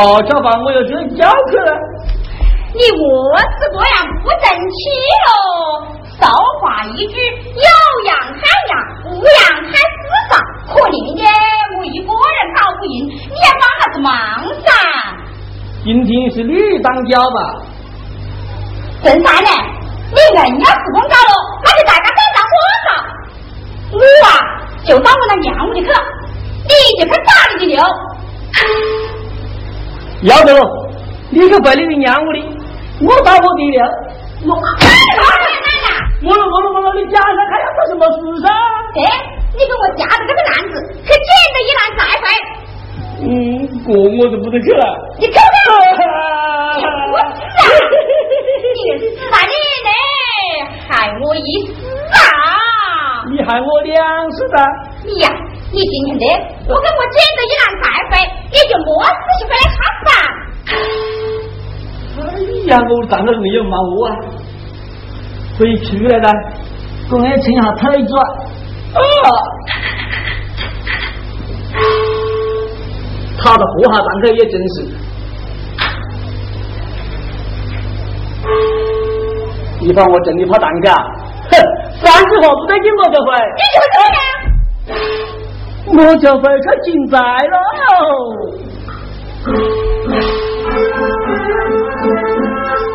还没吃饭，我要去叫去了。你我是这样不争气喽！俗话一句，有羊喊羊，无羊喊死上。可怜的我一个人搞不赢，你也帮啥子忙噻。今天是你当家吧？正善呢，你硬要是公搞了，那就大家等到我上。我啊，就到我那娘屋里去，你就去打你的牛。要得了，你去回你的娘屋里，我打我的了。我哎呀，我了我了我了，你家上还要做什么事噻？哎，你给我夹着这个篮子，去捡着一篮再回。嗯，这我就不得去了。你走吧！我死啊！你死啊你嘞！害我一死啊！你害我两死的。你呀，你今天的，我跟我捡着一篮再回，也就没事回来看呀，我当个没有骂我啊！回去了的，我要撑下腿子啊！他的货哈上去也真是，你看我真的怕蛋糕，哼，三句话不得劲我就回，你就这样，我就回去进寨喽。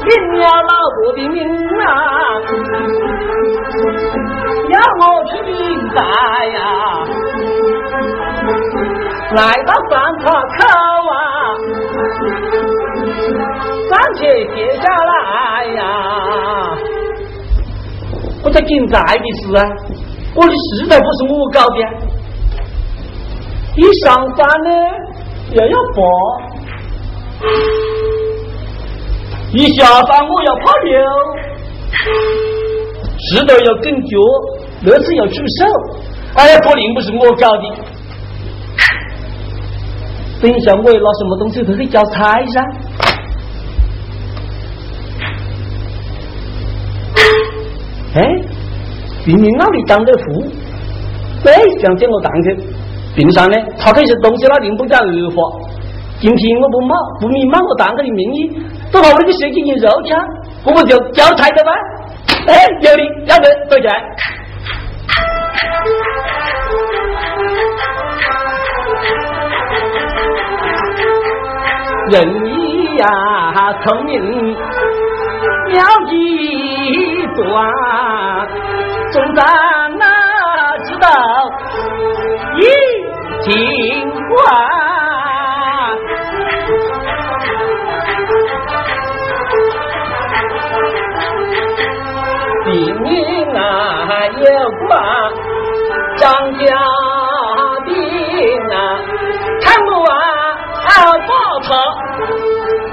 领了老婆的命啊，要我去进寨呀。来到三岔口啊，暂且歇下来呀。我在进寨的事啊，我的实在不是我搞的。一上班呢，又要爬；一下班我要跑溜，石头要跟脚，乐子要出手。哎呀，肯定不是我搞的。等一下，我要拿什么东西都可以交差噻。哎，明明那里当的户，对，想叫我当去。平常呢，他这些东西那定不讲二话。今天我不冒不明冒我当个的名义，都把我那个手机给肉枪，我不就交差的吗？哎，有理，要得，走起来。人意呀，聪明妙计多啊，总长哪知道一情话。啊有挂张家兵啊，看我啊报仇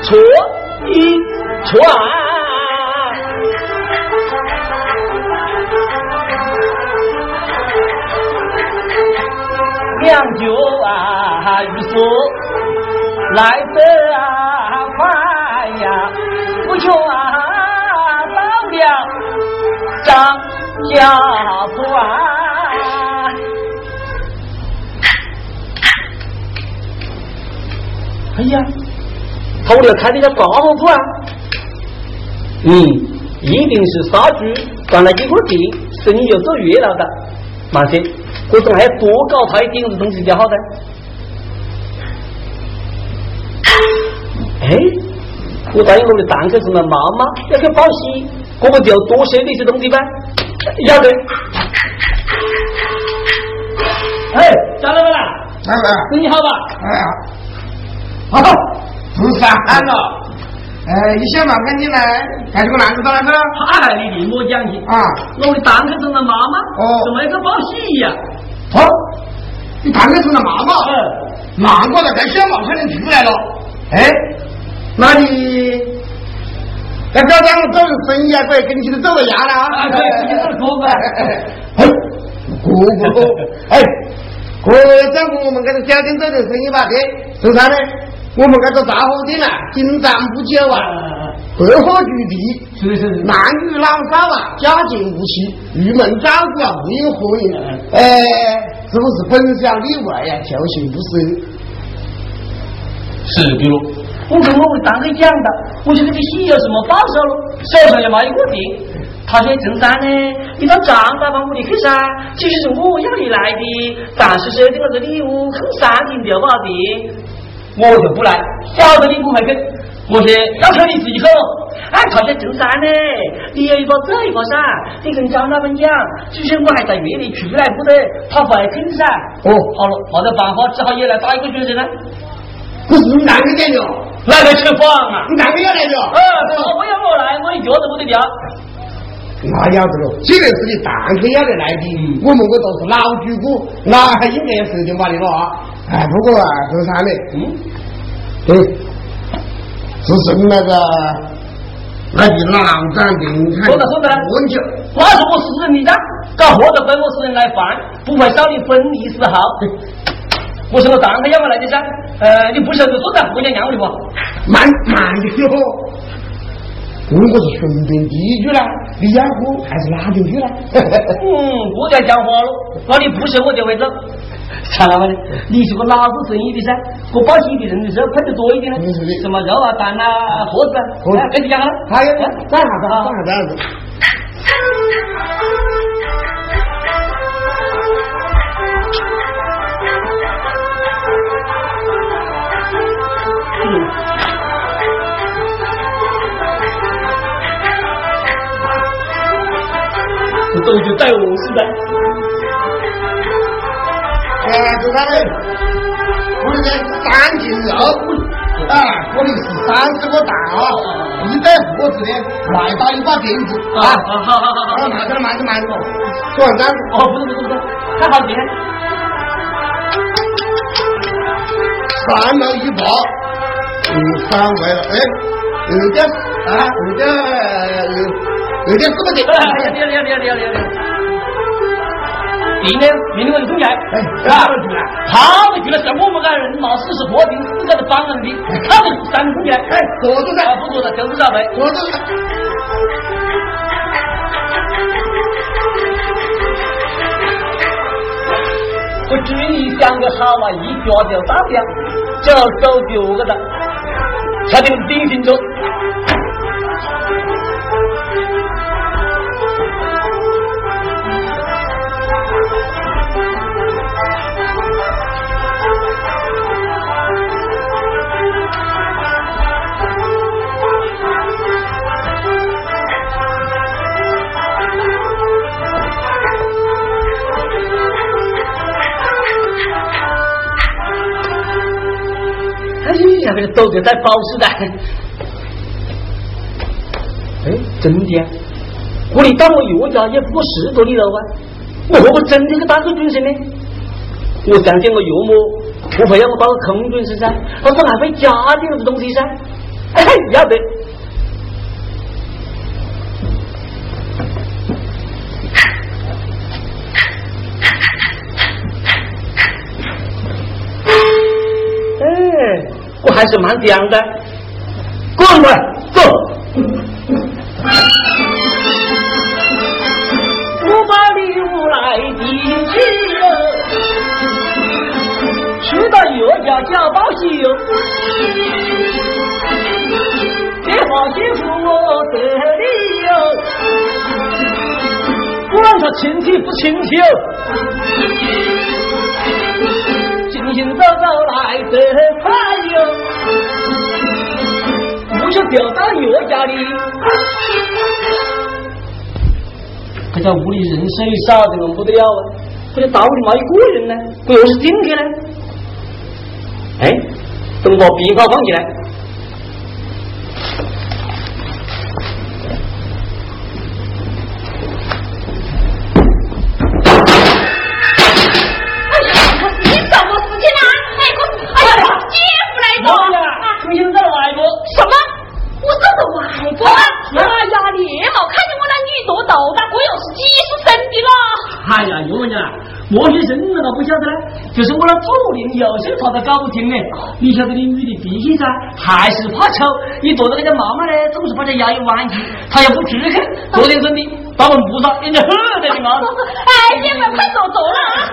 错一传。两脚啊，欲说来得啊快呀，不求啊张家关。哎呀，头里开的个大红铺啊！嗯，一定是杀猪赚了几块钱，生意又做越了的。慢些，我总还要多搞他一点子东西就好的。哎，我答应我的蛋壳是那妈妈要去报喜，我们就要多收那些东西呗？要得。哎，下来了啦！来来，生意好吧？哎呀，好，不是喊了。哎，你想嘛，赶紧来，带这个篮子到来了。他还你另我讲起啊，我的蛋壳成了妈妈，哦怎么一个报喜呀？哦，你看看成了妈妈，嗯，难怪了，该小毛才能出来了。哎，那你那搞这样做生意啊，可以跟你去做个牙了啊！对，你是哥哥。哎，哥哥，哎，哥讲我们这个小店做点生意吧，对，是啥呢？我们这个杂货店啊，进展不久啊，百货聚集，是是是，男女老少啊，家境不齐，郁闷照顾啊，不应合影。哎，是不是本小利外呀？求行不舍。是的喽，我跟我们当哥讲的，我说这个戏有什么报酬喽？手上要拿一个钱。他说陈三呢，你到账单帮我的去噻，其实是我要你来的，暂时收的我这礼物很三斤就不好的，我就不来，晓得你不会去，我说要求你自己去哎，他说陈三呢，你有一把这一把噻，你跟张老板讲，就是我还在院里出来不得，他不爱跟噻。哦，好了，没得办法，只好也来打一个学生了。不是你哪个来的？来来吃饭啊！你哪个要来的？呃，他不要我来，我一脚都不得掉。那要得了，既然是你蛋壳要得来的，我们我都是老主顾，那还应该设定把的了啊！哎，不过啊，这啥呢？嗯，对，是是那个那你老长的，说的说的，问题，那是我私人的账，搞活的分我私人来办，不会少你分一丝毫。我说我当然要我来的噻，呃，你不晓得坐在后面让我的不？慢慢的哟，我我是顺便第一句啦，你要喝还是哪条句啦？嗯，我在讲话喽，那你不是我就会走。常老板，你是个老做生意的噻，我报喜的人的时候快得多一点了。什么肉啊、蛋啊、盒子啊，跟你讲了。还有，干啥子？干啥子？都就带我似的。哎，这啥嘞？我这个三斤肉，啊，我的是三十个蛋啊，一袋盒子的，外打一把鞭子啊。好好好好好，慢点慢点慢点，做完单子。哦，不是不是不是，看好钱。三毛一包，嗯，三位了，哎，有点啊，有点有。有点什么的？哎呀，厉害厉害厉害厉害厉害！弟呢？明天我就送来。哎，他们去了，他们去了，像我们这人闹事是破定，死在这帮人的，他们三送来。哎，坐着噻，不坐着，就是少呗，坐着噻。我祝你想个好啊，一脚就打掉，就手脚个的，确定顶清楚。下面都在带包子的。哎，真的？我你到我岳家也不过十多里路啊！我何不真的是当个军师呢？我想见我岳母不会让我当个空军师噻，他说还会加点子东西噻。哎，要得。还是蛮讲的，过来，走。我把礼物来递起哟，去到岳家家报喜哟，这好媳妇我得力哟，管他亲戚不亲戚哟，行行走走来得快。不是掉到岳家里，他家屋里人手也少的很不得了啊！不就到屋里没一个人呢？我又是进去呢？哎，等把鞭炮放起来！他都搞不清呢。你晓得你女的脾气噻，还是怕丑。你躲到那个妈妈呢，总是把这牙一弯起，她也不吃去。昨天真的，把我们菩萨人家喝的你妈。哎，你们快走走了啊！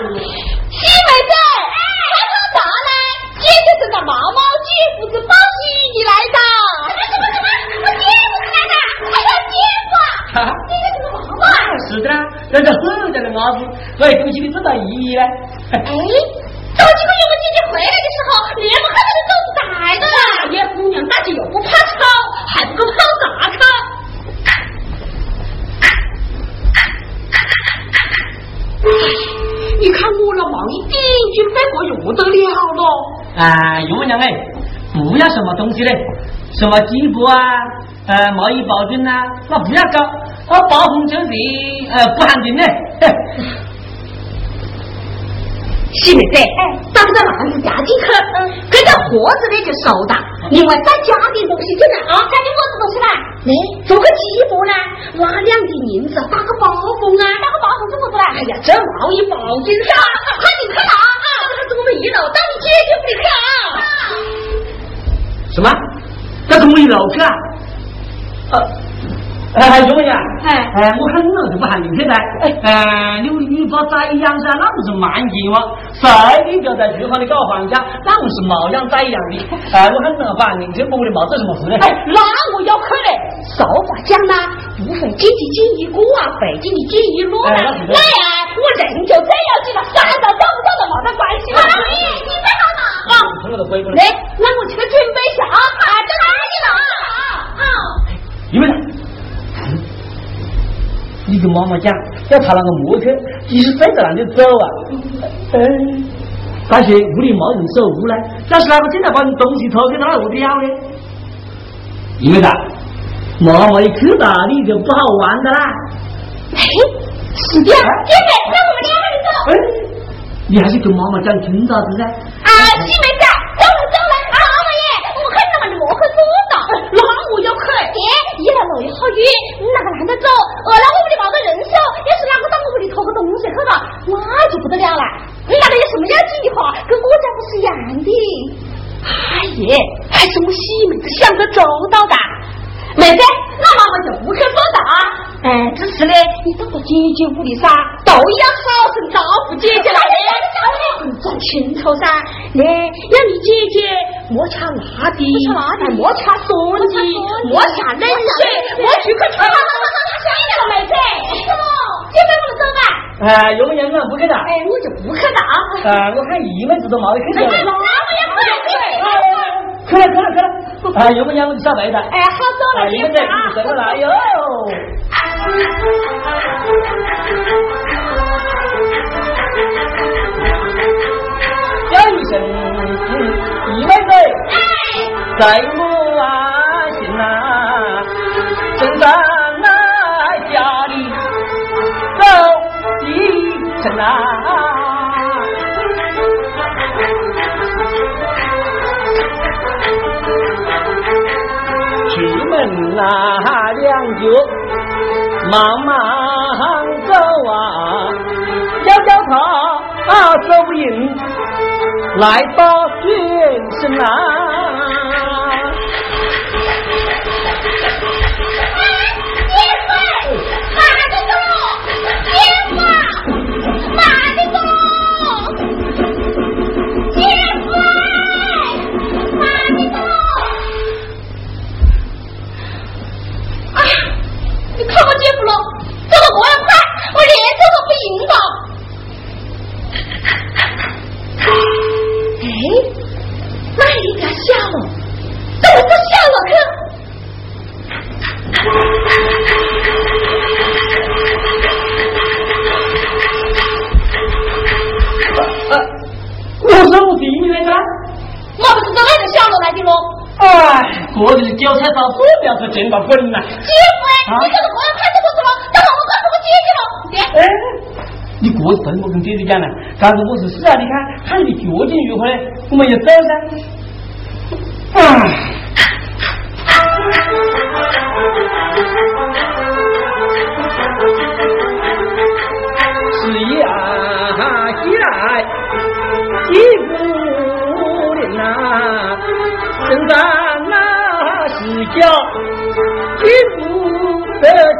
西妹子，看到啥呢？姐姐是个毛毛姐夫子包喜你来的。什么什么什么？我姐夫子来的？哎呀，姐夫，姐姐是个毛毛。是的啦，人家喝的那伢子，哎，恭喜你这道意义呢。哎，早几个月我姐姐回来的时候，连不看到的都是带的大爷姑娘大姐又不怕吵，还不够跑啥去？你看我那毛一顶就飞过用得了了。啊，岳母娘哎，不要什么东西嘞，什么鸡布啊，呃，毛衣保证啊，那不要搞，我，包红酒的，呃，不含金嘞。西妹子，哎，打不到篮子夹进去，嗯，跟着盒子的就收的。另外再加点东西进来啊，加点么子东西来？哎，做个鸡脖呢，拿两锭银子，打个包红啊，打个包红做么子来？哎呀，这毛衣包金噻，快点去拿啊！还是我们一楼到你姐姐不得去啊？什么？那跟我一楼去啊？呃。哎，岳母娘，哎哎，我很冷就不喊你去噻。哎，你你把宰羊噻，那不是慢进吗？谁你就在厨房里搞房价，那不是毛养宰羊的。哎，我很冷不喊你去，我的毛做什么事呢？哎，那我要去嘞。俗话讲呢，不费劲的进一锅啊，费劲的进一箩。来啊，我人就这样子了，三到找不找都没得关系了。阿姨，你在哪呢？啊，来，那我去准备下啊，啊，就来了啊。好，你们。你跟妈妈讲，要他那个摩托，即使飞在那里走啊，哎，那些屋里没人守屋呢，要是哪个进来把你东西偷去，他何得了呢？因为啥？妈妈一看到你就不好玩的啦。哎，是的，姐妹，那我们两个人走。哎，你还是跟妈妈讲清楚子噻？啊，西妹子，走了走了，啊，老爷，我看到嘛，你莫去多大，那我要去。爹，一来落雨好雨，你哪个懒得走？饿了我屋里没得人手，要是哪个到我屋里偷个东西去了，那就不得了了。你那个有什么要紧的话，跟我家不是一样的？哎耶，还是我西妹子想得周到的。妹子，那妈妈就不去做大。哎，只是呢，你到了姐姐屋里噻，都要好生招呼姐姐来。讲清楚噻，来，要你姐姐莫吃辣的，莫吃酸的，莫下冷水，莫去可吃。妹子，走，姐妹我们走吧。哎，有没有人不去打？哎，我就不去打啊。啊，我看姨妹子都没得去的。那我也不去。去了，去了，去了。哎，有没有我就小白的？哎，好走了，你们在这个来哟。叫一声姨妹子，在我啊心呐，正在一程啊。那两脚慢慢走啊，要叫他走不赢，来到全身啊。我就是韭菜炒股票是捡到滚了。姐夫，你这个过来看这个什么？等会我告诉我姐姐了。你过是跟我跟姐姐讲呢，但是我是是啊，你看看你究竟如何呢？我们要走噻。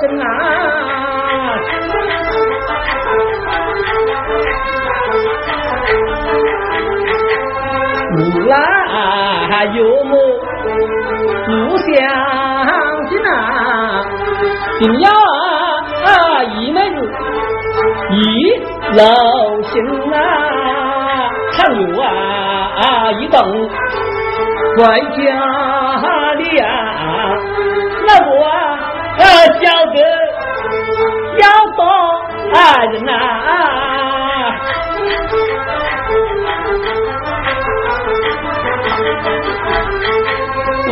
真啊，无来有么不相信呐，定要一妹子一老心啊，常有啊一动怪家里啊，那我啊晓得要多人呐。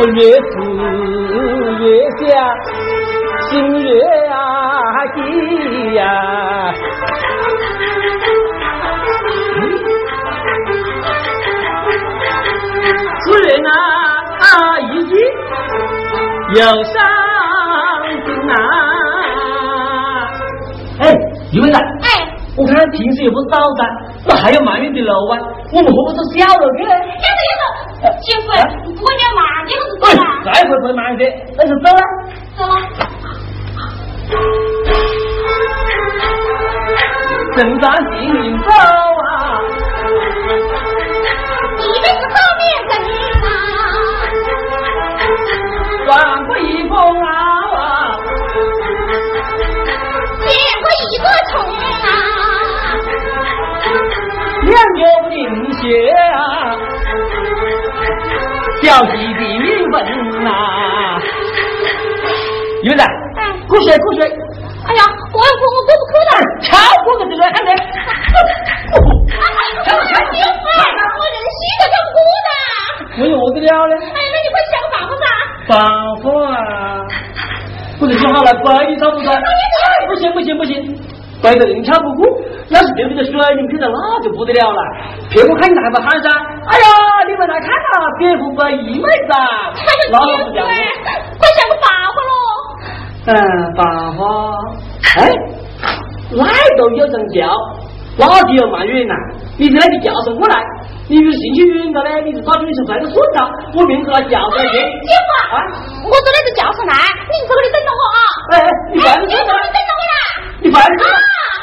我越思越想，心越啊急呀。此人啊，一急又伤心啊！哎，李文长，哎，我看平时也不是早餐，那还有满月的楼啊，我们何不是小肉去呢？要走要走，媳妇，不管你要慢点，我就走了。再会不会慢些，那就走了。走了。正在行云走啊，哎，过水过水，哎呀，我要过我过不去了。瞧过个这个喊的。哎，媳妇，我忍心的要过的。我有我的了呢？哎，那你快想个办法吧。办法啊！我就想好了，白的找不着。不行不行不行，白的人抢不过，要是对不着水灵去了，那就不得了了。别个看你还不喊噻？哎呀，你们来看啊，蝙蝠白一妹子啊，那哎呀，媳妇，就不讲了。快想个办法喽。嗯，办法，哎，哪都有人叫，哪里有满月呐？你在那里叫上我来，你有兴趣远的呢，你就找你去快点顺道，我命给他叫上去。媳妇，啊，我说的是叫上来，你这个里等着我啊。哎，你快哎，点去吧你这里等着我啦。你快点去吧。啊！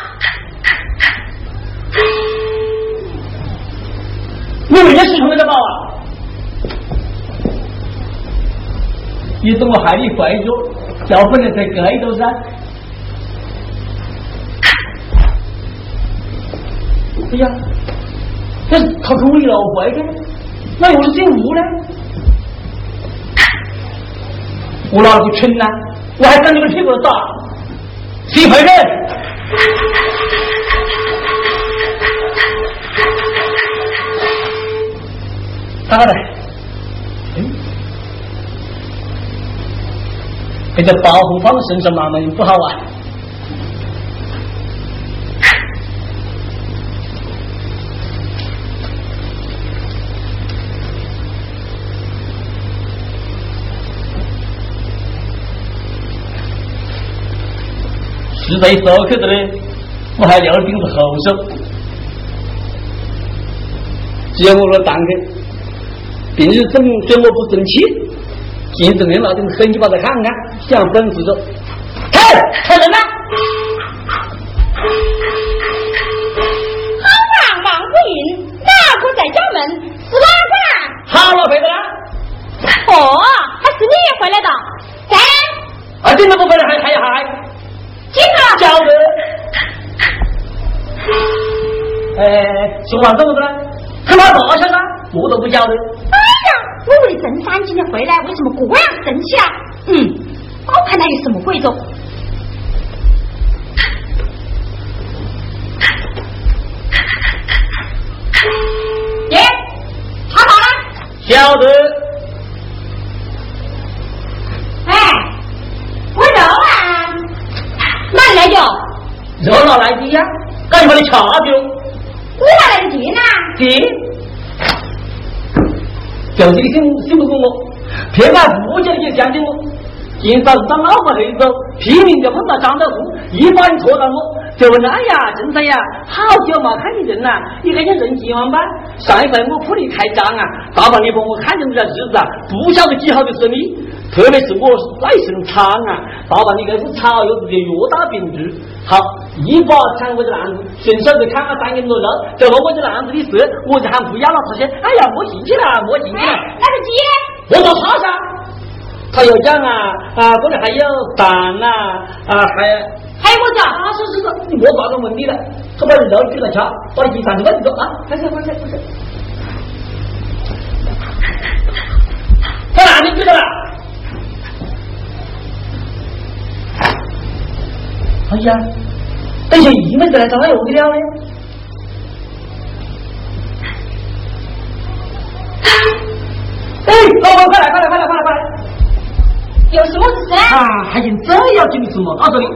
你为什么没得报啊？你等我害你坏着，叫本来才盖着噻。哎呀，这他跟我一闹坏的，那我是姓吴呢？我哪个群呢？我还跟你们屁股打，谁坏人？咋的？嗯，这个保护方身上慢慢不好啊。实在烧去的呢，我还撂了钉子后手。只要我那当的，平时整整我不争气，今正面那点狠，你把他看看，想本事着。看，看人呐！好忙忙不应，哪个在家门？是哪个？好了，回来了。哦，还是你回来的。在，啊，今天不回来还还还金子。晓得。哎，说完怎么的他大晓得，我都不晓得。哎呀，我为郑三今天回来，为什么这样生气啊？嗯，我看他有什么鬼着。耶，他好了。晓得。哎，我肉啊，哪里来的？肉哪来的呀？赶紧把你掐掉。你哪来的钱呐？爹，就这个信信不过我，偏把不家的也相信我。今早上找老婆那走，拼命就碰到张德福，一把人拖到我，就问哎呀，陈三呀，好久没看见人了，你看见人急吗？上一回我铺里开张啊，大半年把我看见这日子啊，不晓得几好的是你，特别是我耐生疮啊，大半年开始草药直接药大病治。好，一把抢我这篮子，顺手就砍了三斤多肉，就把我这篮子的事，我就喊不要了，他说哎呀，莫进去了，莫进去了。那个鸡，我说啥噻，他有酱啊啊，这里还有蛋啊啊还。还有我讲，啊，是是是，你莫把他问你了，他把肉举了敲，把地上就把你说啊，开始开始开始，在哪里去的了？哎呀，等下一妹子来找他又得了呢。哎，老板，快来快来快来快来快来！有什么事啊？还用这要紧的事嘛？到这里。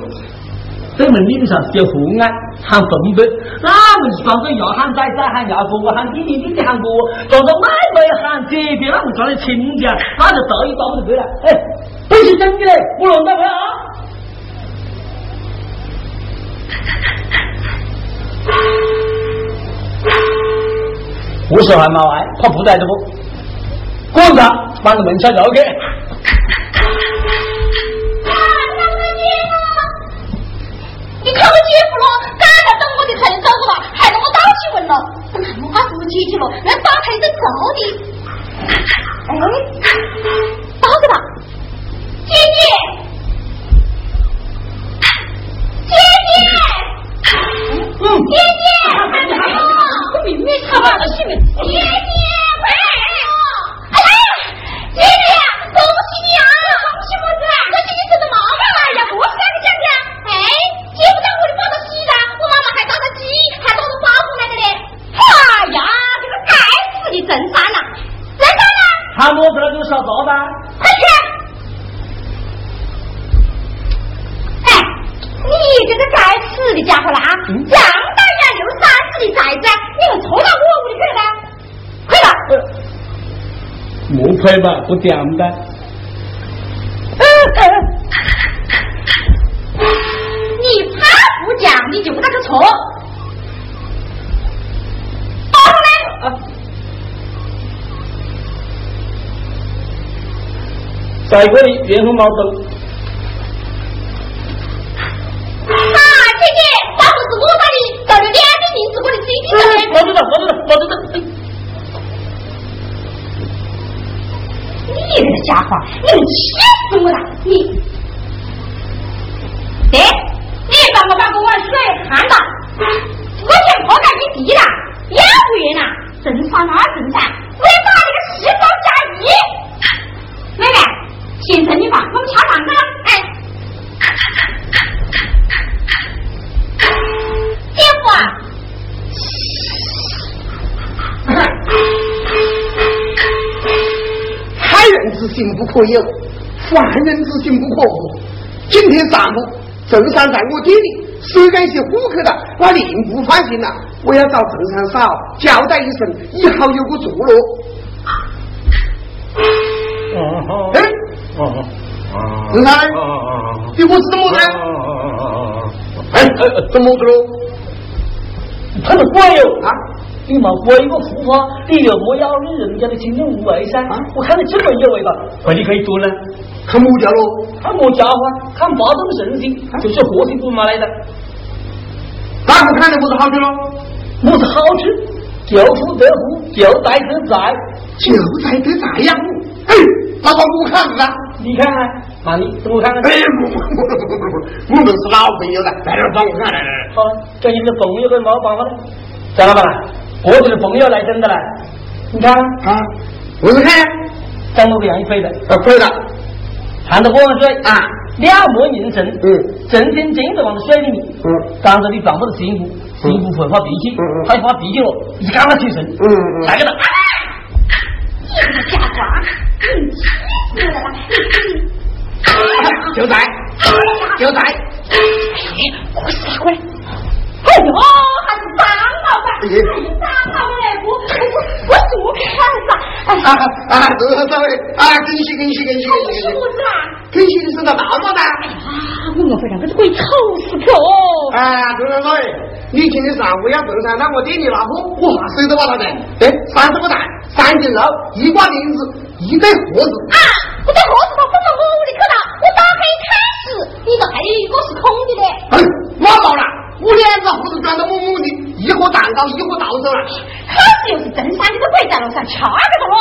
这门领上写父案喊奉本，那们是装着要喊仔仔喊要哥哥喊弟弟弟弟喊哥，装着妹妹喊姐姐，那么装的亲家，那就这一招就对了。哎，不是真的嘞，我弄到没啊？我说还毛爱，他不在这不？滚他，把个门敲交给。了。等看我把自己去了，那打开的早的。哎，打个吧，姐姐，姐姐，嗯，姐姐，我明明他妈的是姐姐，喂，哎呀，姐姐，恭喜你啊，喊么子了？就烧早饭？快去！哎，你这个该死的家伙啦！这样大年六三十的崽子，你们冲到我屋里去了？快吧，不快吧，不这样的。在这里，连红毛灯。有，犯人之心不可无。今天上午。郑三在我店里，谁敢些顾客的，我另不放心了。我要找郑三嫂交代一声，以后有个着落。哦好。哎，哦哦，郑三，你我是怎么的？哎哎，怎么的喽？他是鬼哟啊！你嘛鬼个护花，你又莫要你人家的亲人无畏噻。我看得这么有味道，那你可以做呢。看木家喽？看木家伙？看八种圣性，就是活性不嘛来的。哪个看的不是好吃喽？不是好吃，就富得福，就在得在，就在得在呀！哎，那把我看了！你看看，那你怎么看看？哎，我我我我们是老朋友了，来点帮我看来。好，叫你的朋友跟没办法了。张老板，我这的朋友来真的了，你看。啊，我是看，长我个样，你可以的，啊，可以的。看到我水啊，两目凝神，嗯，正经经的往水里面，嗯，当着你丈夫的辛苦，辛苦会发脾气，嗯嗯，他一发脾气了，你赶快起身，嗯嗯，来个的，你这个家伙，你气死了啦！就在，就在，过来过来，哎呦，还是张老板，哎，张老板，我我我说看啥？啊啊，多少位啊！恭喜恭喜恭喜恭喜！是不是啦？跟媳妇生个那么大。哎呀，我们回来可是会愁死去哦。哎，周老老爷，你今天上午要炖菜，那我点你老婆，哇，谁都把他来。哎，三十个蛋，三斤肉，一挂栗子，一堆盒子。啊，这盒子它不是我的可大，我打开一看时，你这还有一个是空的的。哎，我到了，我两个盒子装得满满的，一盒蛋糕，一盒到手了。可是又是真三，你都不会在路上掐着的哦。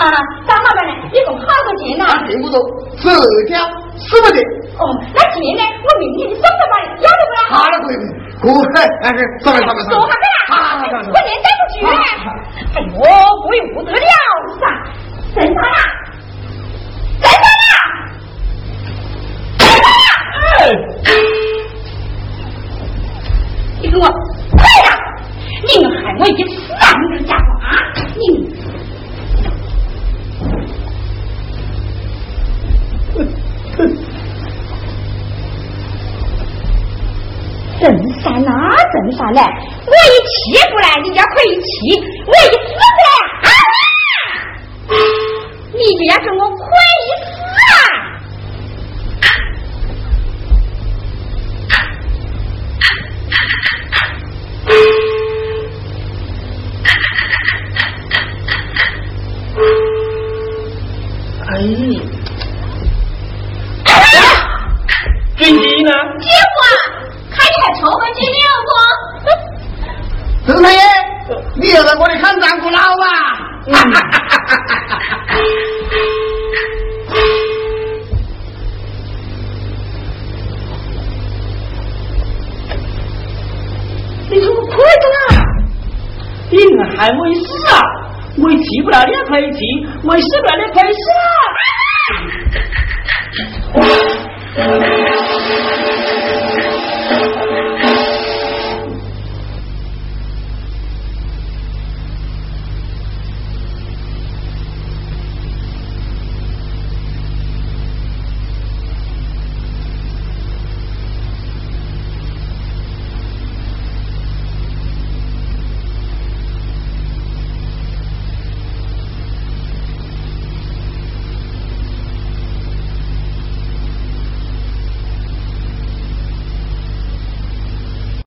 啊，张老板呢？一共好多件呐？并不多，十二条，四不得。哦，那钱呢？我明天你手上把要得不啦？好了，可以，可以，哎，上来上来上来。坐下来。好好好，我连带不去。哎呦，贵不得了噻！真啥呀？真啥来！我一气不来，你家可以气；我一死还没死啊！我一气不了，你也可以气；我一死不了，你可以死啊！